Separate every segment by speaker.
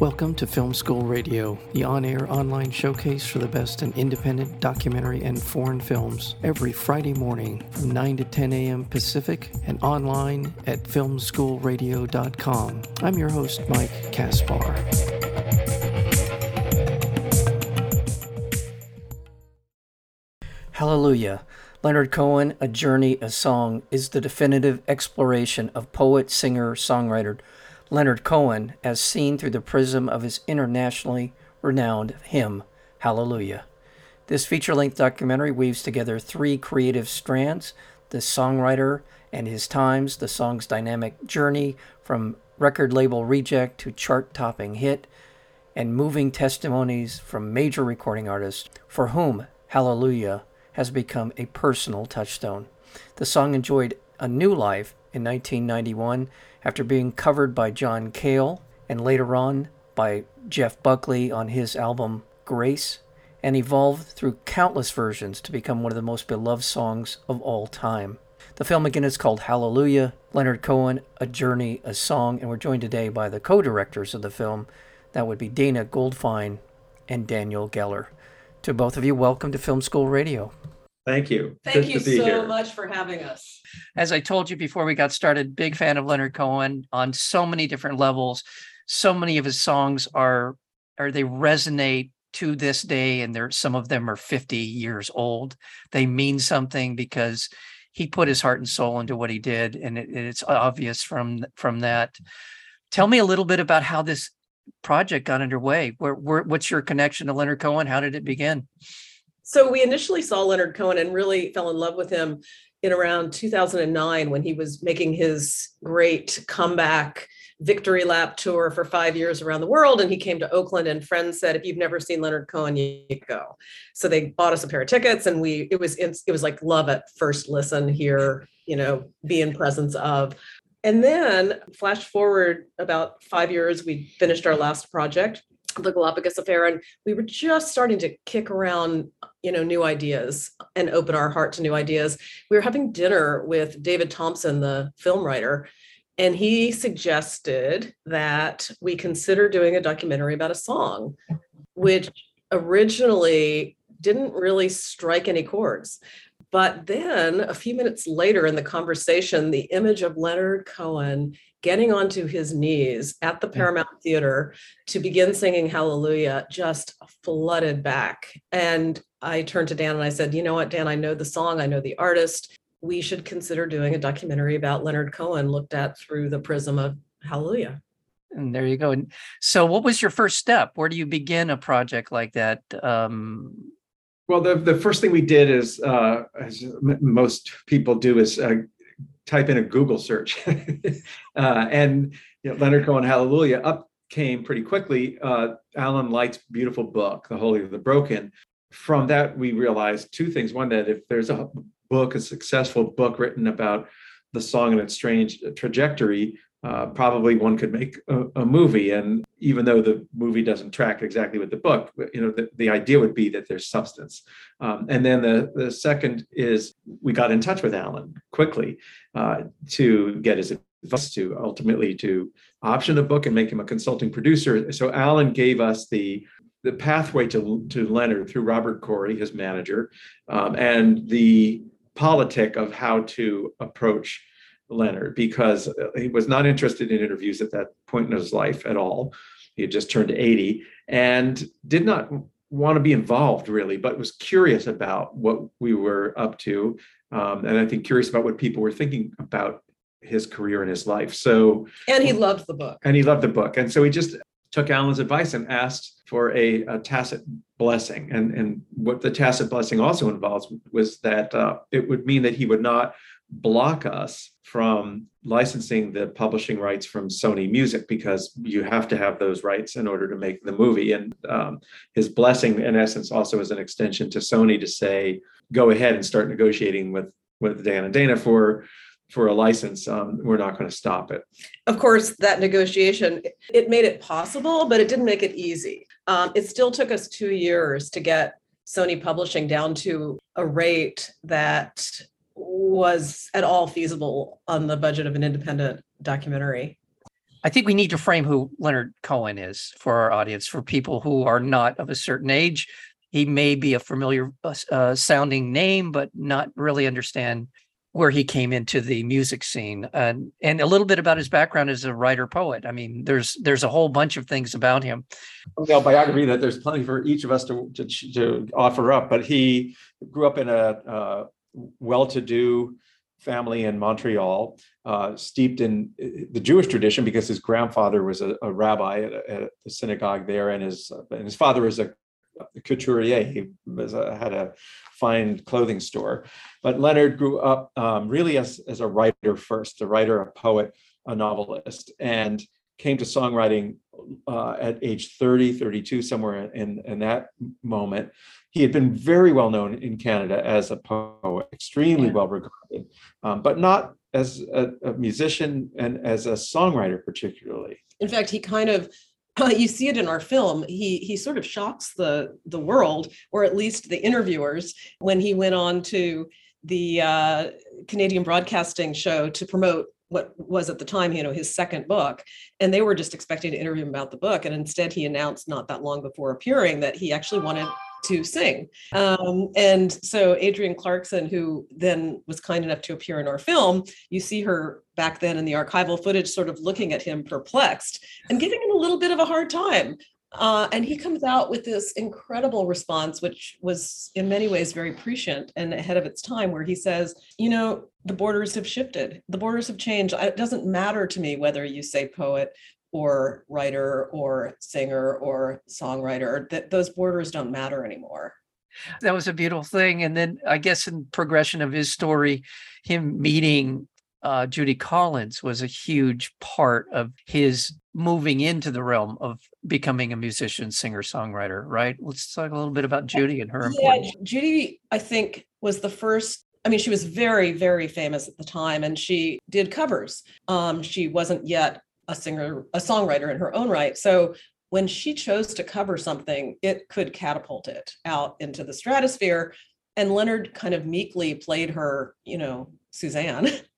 Speaker 1: Welcome to Film School Radio, the on air online showcase for the best in independent documentary and foreign films, every Friday morning from 9 to 10 a.m. Pacific and online at filmschoolradio.com. I'm your host, Mike Kaspar. Hallelujah. Leonard Cohen, A Journey, a Song, is the definitive exploration of poet, singer, songwriter Leonard Cohen as seen through the prism of his internationally renowned hymn, Hallelujah. This feature length documentary weaves together three creative strands the songwriter and his times, the song's dynamic journey from record label reject to chart topping hit, and moving testimonies from major recording artists for whom Hallelujah has become a personal touchstone. The song enjoyed a new life in 1991 after being covered by John Cale and later on by Jeff Buckley on his album Grace, and evolved through countless versions to become one of the most beloved songs of all time. The film again is called Hallelujah, Leonard Cohen, A Journey, a Song, and we're joined today by the co directors of the film. That would be Dana Goldfine and Daniel Geller. To both of you, welcome to Film School Radio.
Speaker 2: Thank you.
Speaker 3: Thank Good you so here. much for having us.
Speaker 1: As I told you before we got started, big fan of Leonard Cohen on so many different levels. So many of his songs are are they resonate to this day and there some of them are 50 years old. They mean something because he put his heart and soul into what he did and it, it's obvious from from that. Tell me a little bit about how this project got underway. Where, where what's your connection to Leonard Cohen? How did it begin?
Speaker 3: So we initially saw Leonard Cohen and really fell in love with him in around 2009 when he was making his great comeback victory lap tour for five years around the world. And he came to Oakland and friends said, if you've never seen Leonard Cohen, you go. So they bought us a pair of tickets and we, it was, it was like love at first listen here, you know, be in presence of. And then flash forward about five years, we finished our last project the Galapagos Affair, and we were just starting to kick around, you know, new ideas and open our heart to new ideas. We were having dinner with David Thomson, the film writer, and he suggested that we consider doing a documentary about a song, which originally didn't really strike any chords. But then a few minutes later in the conversation, the image of Leonard Cohen getting onto his knees at the Paramount Theater to begin singing Hallelujah just flooded back. And I turned to Dan and I said, You know what, Dan, I know the song, I know the artist. We should consider doing a documentary about Leonard Cohen looked at through the prism of Hallelujah.
Speaker 1: And there you go. And so, what was your first step? Where do you begin a project like that? Um,
Speaker 2: well, the, the first thing we did is, uh, as most people do, is uh, type in a Google search, uh, and you know, Leonard Cohen Hallelujah up came pretty quickly. Uh, Alan Light's beautiful book, The Holy or the Broken. From that, we realized two things: one, that if there's a book, a successful book written about the song and its strange trajectory, uh, probably one could make a, a, movie. And even though the movie doesn't track exactly with the book, you know, the, the idea would be that there's substance. Um, and then the, the second is we got in touch with Alan quickly uh, to get his advice to ultimately to option the book and make him a consulting producer. So Alan gave us the the pathway to, to Leonard through Robert Kory, his manager, um, and the politic of how to approach Leonard because he was not interested in interviews at that point in his life at all. He had just turned 80 and did not want to be involved really, but was curious about what we were up to. Um, and I think curious about what people were thinking about his career and his life. So,
Speaker 3: and he loved the book.
Speaker 2: And he loved the book. And so he just took Alan's advice and asked for a, a tacit blessing. And, and what the tacit blessing also involves was that uh, it would mean that he would not block us from licensing the publishing rights from Sony Music because you have to have those rights in order to make the movie. And um, his blessing, in essence, also is an extension to Sony to say, go ahead and start negotiating with with Dan and Dana for for a license. Um, we're not going to stop it.
Speaker 3: Of course, that negotiation it made it possible, but it didn't make it easy. Um, it still took us two years to get Sony Publishing down to a rate that was at all feasible on the budget of an independent documentary.
Speaker 1: I think we need to frame who Leonard Cohen is for our audience, for people who are not of a certain age. He may be a familiar uh, uh sounding name, but not really understand where he came into the music scene and and a little bit about his background as a writer poet i mean there's there's a whole bunch of things about him
Speaker 2: well biography that there's plenty for each of us to to, to offer up but he grew up in a uh, well-to-do family in montreal uh, steeped in uh, the jewish tradition because his grandfather was a, a rabbi at, at the synagogue there and his and his father was a couturier. He a, had a fine clothing store. But Leonard grew up um, really as, as a writer first, a writer, a poet, a novelist, and came to songwriting uh, at age 30, 32, somewhere in, in that moment. He had been very well known in Canada as a poet, extremely yeah. well regarded, um, but not as a, a musician and as a songwriter, particularly.
Speaker 3: In fact, he kind of uh, you see it in our film he he sort of shocks the the world or at least the interviewers when he went on to the uh, canadian broadcasting show to promote what was at the time you know his second book and they were just expecting to interview him about the book and instead he announced not that long before appearing that he actually wanted to sing. Um, and so Adrienne Clarkson, who then was kind enough to appear in our film, you see her back then in the archival footage, sort of looking at him perplexed and giving him a little bit of a hard time. Uh, and he comes out with this incredible response, which was in many ways very prescient and ahead of its time, where he says, You know, the borders have shifted, the borders have changed. It doesn't matter to me whether you say poet or writer or singer or songwriter that those borders don't matter anymore.
Speaker 1: That was a beautiful thing. And then i guess in progression of his story him meeting uh, judy collins was a huge part of his moving into the realm of becoming a musician singer songwriter right let's talk a little bit about judy and her
Speaker 3: yeah judy i think was the first I mean, she was very, very famous at the time, and she did covers. Um, she wasn't yet a singer, a songwriter in her own right. So when she chose to cover something, it could catapult it out into the stratosphere. And Leonard kind of meekly played her, you know, Suzanne,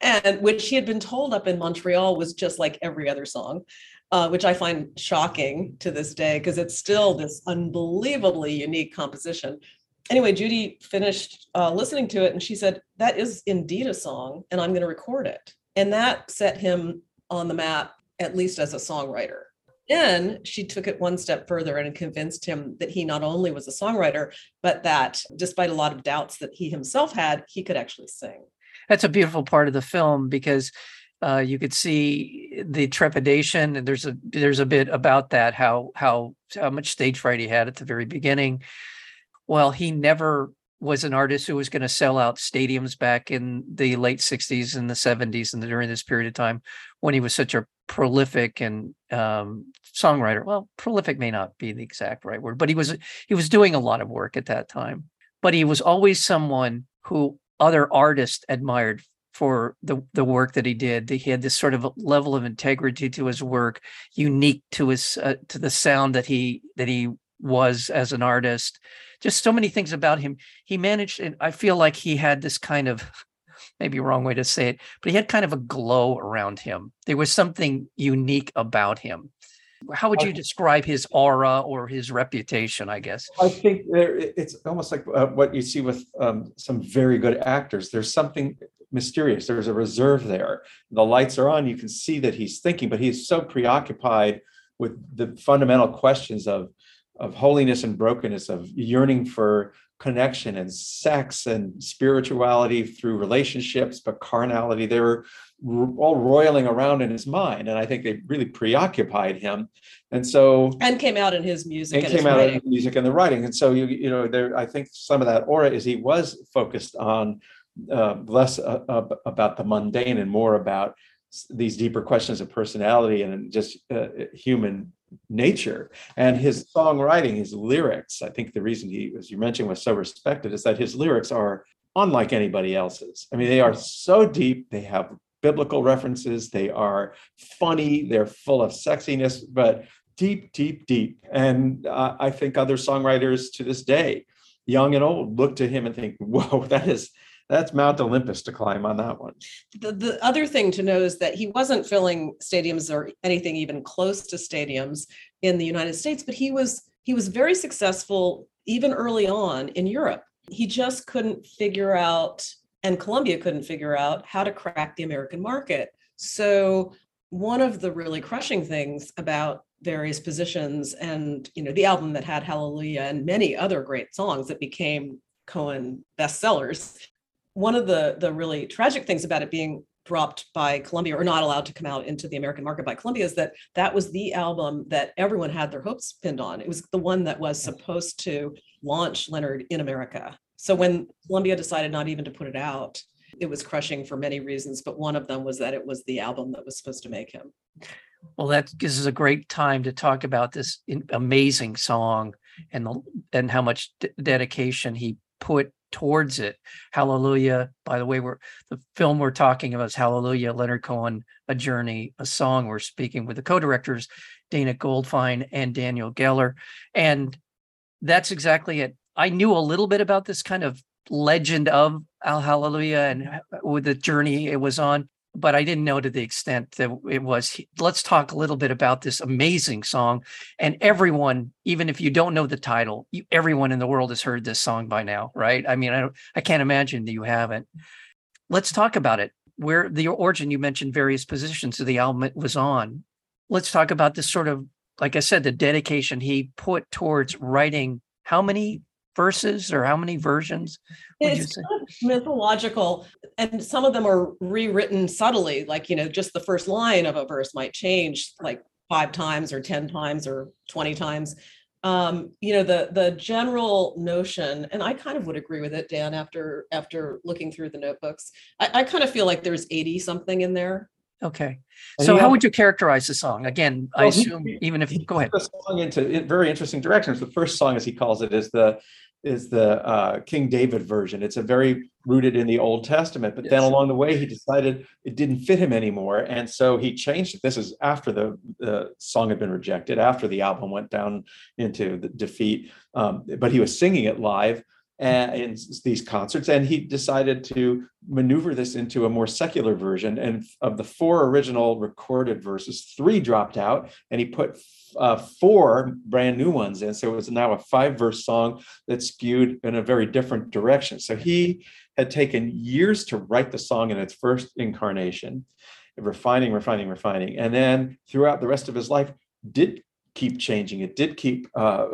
Speaker 3: and which she had been told up in Montreal was just like every other song. Uh, which I find shocking to this day because it's still this unbelievably unique composition. Anyway, Judy finished uh, listening to it and she said, That is indeed a song, and I'm going to record it. And that set him on the map, at least as a songwriter. Then she took it one step further and convinced him that he not only was a songwriter, but that despite a lot of doubts that he himself had, he could actually sing.
Speaker 1: That's a beautiful part of the film because uh, you could see the trepidation, and there's a there's a bit about that how how how much stage fright he had at the very beginning. Well, he never was an artist who was going to sell out stadiums back in the late 60s and the 70s and during this period of time when he was such a prolific and um, songwriter well prolific may not be the exact right word but he was he was doing a lot of work at that time but he was always someone who other artists admired for the the work that he did he had this sort of level of integrity to his work unique to his uh, to the sound that he that he was as an artist just so many things about him. He managed, and I feel like he had this kind of maybe wrong way to say it, but he had kind of a glow around him. There was something unique about him. How would you describe his aura or his reputation? I guess.
Speaker 2: I think there, it's almost like uh, what you see with um, some very good actors. There's something mysterious. There's a reserve there. The lights are on. You can see that he's thinking, but he's so preoccupied with the fundamental questions of of holiness and brokenness, of yearning for connection and sex and spirituality through relationships, but carnality. They were all roiling around in his mind, and I think they really preoccupied him. And so,
Speaker 3: and came out in his music.
Speaker 2: And, came out writing. in music and the writing. And so, you you know, there. I think some of that aura is he was focused on uh, less uh, uh, about the mundane and more about these deeper questions of personality and just uh, human nature. And his songwriting his lyrics i think the reason he as you mentioned was so respected is that his lyrics are unlike anybody else's. I mean they are so deep they have biblical references they are funny they're full of sexiness but deep deep deep. And uh, i think other songwriters to this day young and old look to him and think whoa that is that's Mount Olympus to climb on that one.
Speaker 3: The, the other thing to know is that he wasn't filling stadiums or anything even close to stadiums in the United States, but he was he was very successful even early on in Europe. He just couldn't figure out, and Columbia couldn't figure out how to crack the American market. So one of the really crushing things about various positions and you know the album that had hallelujah and many other great songs that became cohen bestsellers one of the the really tragic things about it being dropped by Columbia or not allowed to come out into the American market by Columbia is that that was the album that everyone had their hopes pinned on. It was the one that was supposed to launch Leonard in America. So when Columbia decided not even to put it out, it was crushing for many reasons, but one of them was that it was the album that was supposed to make him.
Speaker 1: Well, that gives us a great time to talk about this amazing song and the, and how much d- dedication he put towards it. Hallelujah. By the way, we're the film we're talking about is Hallelujah, Leonard Cohen, A Journey, a song. We're speaking with the co-directors, Dana Goldfine and Daniel Geller. And that's exactly it. I knew a little bit about this kind of legend of Al Hallelujah and uh, with the journey it was on but I didn't know to the extent that it was. Let's talk a little bit about this amazing song. And everyone, even if you don't know the title, you, everyone in the world has heard this song by now, right? I mean, I I can't imagine that you haven't. Let's talk about it. Where the origin, you mentioned various positions of the album it was on. Let's talk about this sort of, like I said, the dedication he put towards writing how many verses or how many versions?
Speaker 3: It's kind of mythological, and some of them are rewritten subtly. Like you know, just the first line of a verse might change like five times or ten times or twenty times. Um, you know, the the general notion, and I kind of would agree with it, Dan. After after looking through the notebooks, I, I kind of feel like there's eighty something in there.
Speaker 1: Okay. So how would you characterize the song? Again, I assume he, even if
Speaker 2: he
Speaker 1: go ahead.
Speaker 2: The song into very interesting directions. The first song, as he calls it, is the is the uh, King David version. It's a very rooted in the Old Testament, but yes. then along the way he decided it didn't fit him anymore, and so he changed it. This is after the, the song had been rejected, after the album went down into the defeat, um, but he was singing it live in these concerts, and he decided to maneuver this into a more secular version. And of the four original recorded verses, three dropped out, and he put uh, four brand new ones in. So it was now a five verse song that skewed in a very different direction. So he had taken years to write the song in its first incarnation, refining, refining, refining, and then throughout the rest of his life did keep changing. It did keep uh,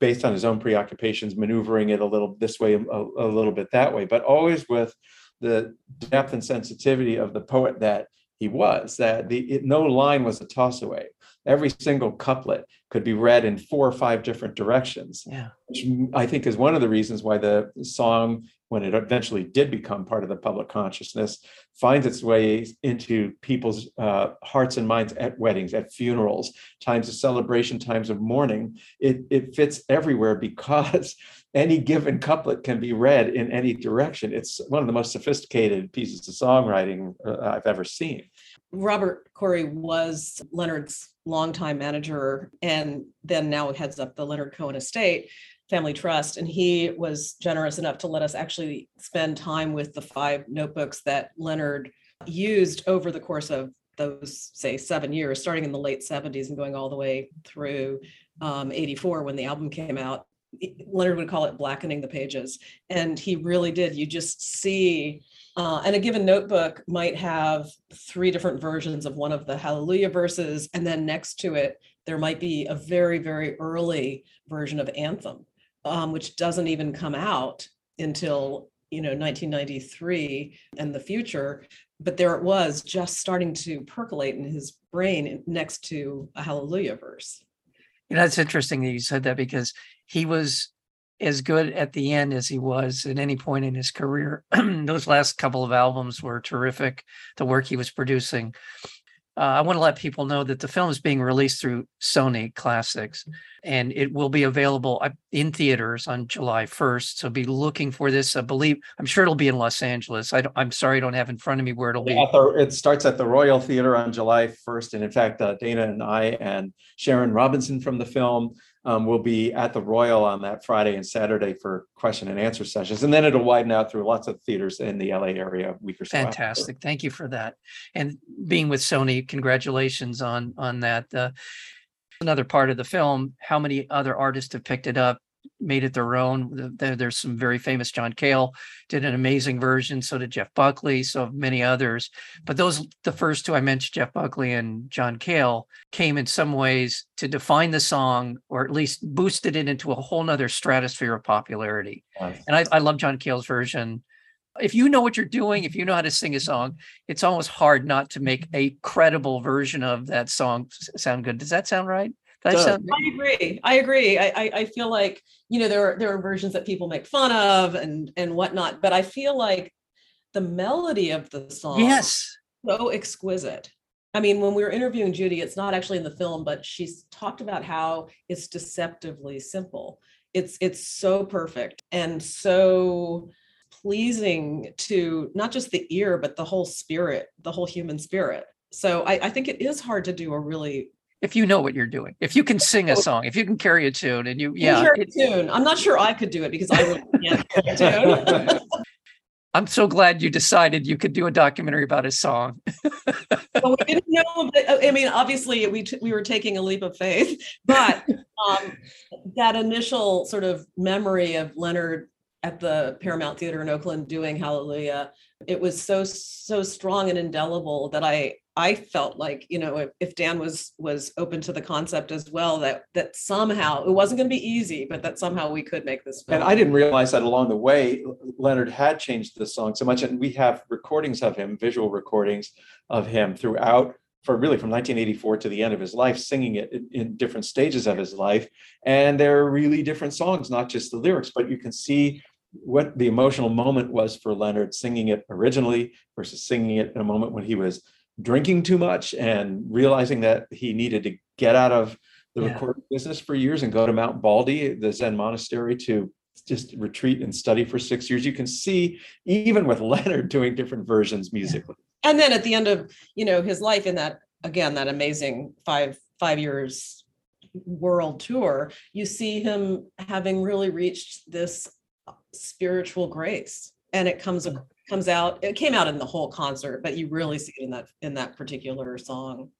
Speaker 2: based on his own preoccupations maneuvering it a little this way a, a little bit that way. But always with the depth and sensitivity of the poet that he was that the it, no line was a toss away every single couplet could be read in four or five different directions
Speaker 1: yeah
Speaker 2: which i think is one of the reasons why the song when it eventually did become part of the public consciousness, finds its way into people's uh, hearts and minds at weddings, at funerals, times of celebration, times of mourning. It, it fits everywhere because any given couplet can be read in any direction. It's one of the most sophisticated pieces of songwriting uh, I've ever seen.
Speaker 3: Robert Kory was Leonard's longtime manager and then now heads up the Leonard Cohen estate. Family Trust, and he was generous enough to let us actually spend time with the five notebooks that Leonard used over the course of those, say, seven years, starting in the late 70s and going all the way through um, 84 when the album came out. Leonard would call it blackening the pages. And he really did. You just see, uh, and a given notebook might have three different versions of one of the Hallelujah verses. And then next to it, there might be a very, very early version of Anthem um, which doesn't even come out until you know 1993 and the future but there it was just starting to percolate in his brain next to a hallelujah verse
Speaker 1: you know it's interesting that you said that because he was as good at the end as he was at any point in his career those last couple of albums were terrific the work he was producing uh, I want to let people know that the film is being released through Sony Classics and it will be available uh, in theaters on July 1st. So be looking for this. I believe, I'm sure it'll be in Los Angeles. I am sorry, I don't have in front of me where it'll be.
Speaker 2: The, it starts at the Royal Theater on July 1st. And in fact, uh, Dana and I and Sharon Robinson from the film um, will be at the Royal on that Friday and Saturday for question and answer sessions. And then it'll widen out through lots of theaters in the LA area a week or so. after.
Speaker 1: Fantastic. Thank you for that. And being with Sony, congratulations on on that. Uh, another part of the film, how many other artists have picked it up, made it their own. There, there's some very famous. John Cale did an amazing version. So did Jeff Buckley. So many others. But those, the first two I mentioned, Jeff Buckley and John Cale, came in some ways to define the song, or at least boosted it into a whole nother stratosphere of popularity.
Speaker 2: Yes.
Speaker 1: And I, I love John Cale's version. If you know what you're doing, if you know how to sing a song, it's almost hard not to make a credible version of that song sound good. Does that sound right? Did I
Speaker 2: Does.
Speaker 3: I agree. I agree. I, I, I feel like, you know, there are there are versions that people make fun of and and whatnot, but I feel like the melody of the song
Speaker 1: yes.
Speaker 3: so exquisite. I mean, when we were interviewing Judy, it's not actually in the film, but she's talked about how it's deceptively simple. It's it's so perfect and so pleasing to not just the ear, but the whole spirit, the whole human spirit. So I, I think it is hard to do a really
Speaker 1: If you know what you're doing, if you can sing a song, if you can carry a tune and you,
Speaker 3: yeah,
Speaker 1: it-
Speaker 3: tune. I'm not sure I could do it because I can't carry a tune.
Speaker 1: I'm so glad you decided you could do a documentary about his song.
Speaker 3: but we didn't know. But, uh, I mean, obviously, we t- we were taking a leap of faith, but um, that initial sort of memory of Leonard at the Paramount Theater in Oakland doing Hallelujah, it was so so strong and indelible that I I felt like you know if, if Dan was was open to the concept as well that that somehow it wasn't going to be easy, but that somehow we could make this film.
Speaker 2: And I didn't realize that along the way, Leonard had changed the song so much. And we have recordings of him, visual recordings of him throughout, for really from 1984 to the end of his life, singing it in, in different stages of his life. And they're really different songs, not just the lyrics, but you can see what the emotional moment was for Leonard singing it originally versus singing it in a moment when he was drinking too much and realizing that he needed to get out of the
Speaker 1: Yeah.
Speaker 2: recording business for years and go to Mount Baldy, the Zen monastery, to just retreat and study for six years. You can see even with Leonard doing different versions musically.
Speaker 3: and then at the end of you know his life in that again that amazing five five years world tour you see him having really reached this spiritual grace and it comes comes out it came out in the whole concert but you mm-hmm. really see it in that in that particular song.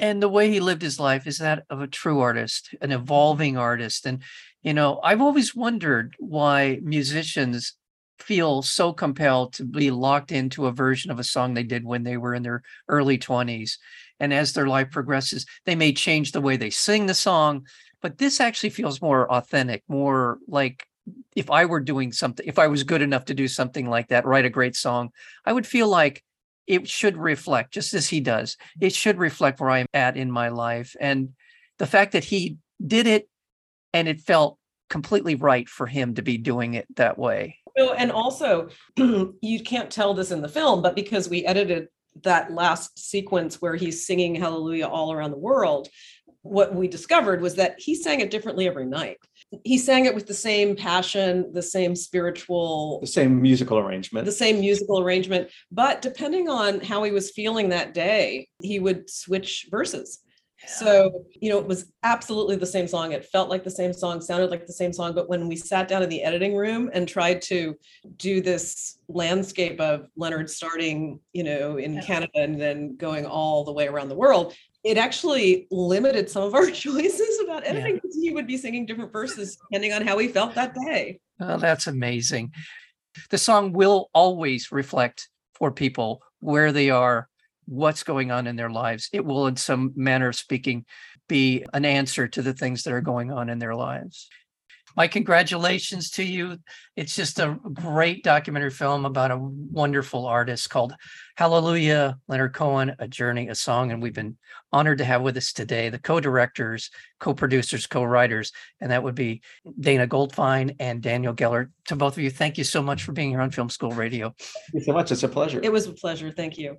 Speaker 1: And the way he lived his life is that of a true artist an mm-hmm. evolving artist? And you know i've always wondered why musicians feel so compelled to be locked into a version of a song they did when they were in their early 20s and as their life progresses they may change the way they sing the song but this actually feels more authentic more like if i were doing something if i was good enough to do something like that write a great song i would feel like it should reflect just as he does. It should reflect where i'm at in my life. And the fact that he did it and it felt completely right for him to be doing it that way.
Speaker 3: No, and also you can't tell this in the film, but because we edited that last sequence where he's singing Hallelujah all around the world, what we discovered was that he sang it differently every night. He sang it with the same passion, the same spiritual,
Speaker 2: The same musical arrangement.
Speaker 3: the same musical arrangement, but depending on how he was feeling that day, he would switch verses. So, you know, it was absolutely the same song. It felt like the same song, sounded like the same song. But when we sat down in the editing room and tried to do this landscape of Leonard starting, you know, in
Speaker 1: Yeah.
Speaker 3: Canada and then going all the way around the world, it actually limited some of our choices about editing because he would be singing different verses depending on how he felt that day.
Speaker 1: Oh, that's amazing. The song will always reflect for people where they are, what's going on in their lives. It will, in some manner of speaking, be an answer to the things that are going on in their lives. My congratulations to you. It's just a great documentary film about a wonderful artist called Hallelujah, Leonard Cohen, A Journey, a Song. And we've been honored to have with us today the co directors, co producers, co writers, and that would be Dana Goldfine and Daniel Geller. To both of you, thank you so much for being here on Film School Radio.
Speaker 2: Thank you so much. It's a pleasure.
Speaker 3: It was a pleasure. Thank you.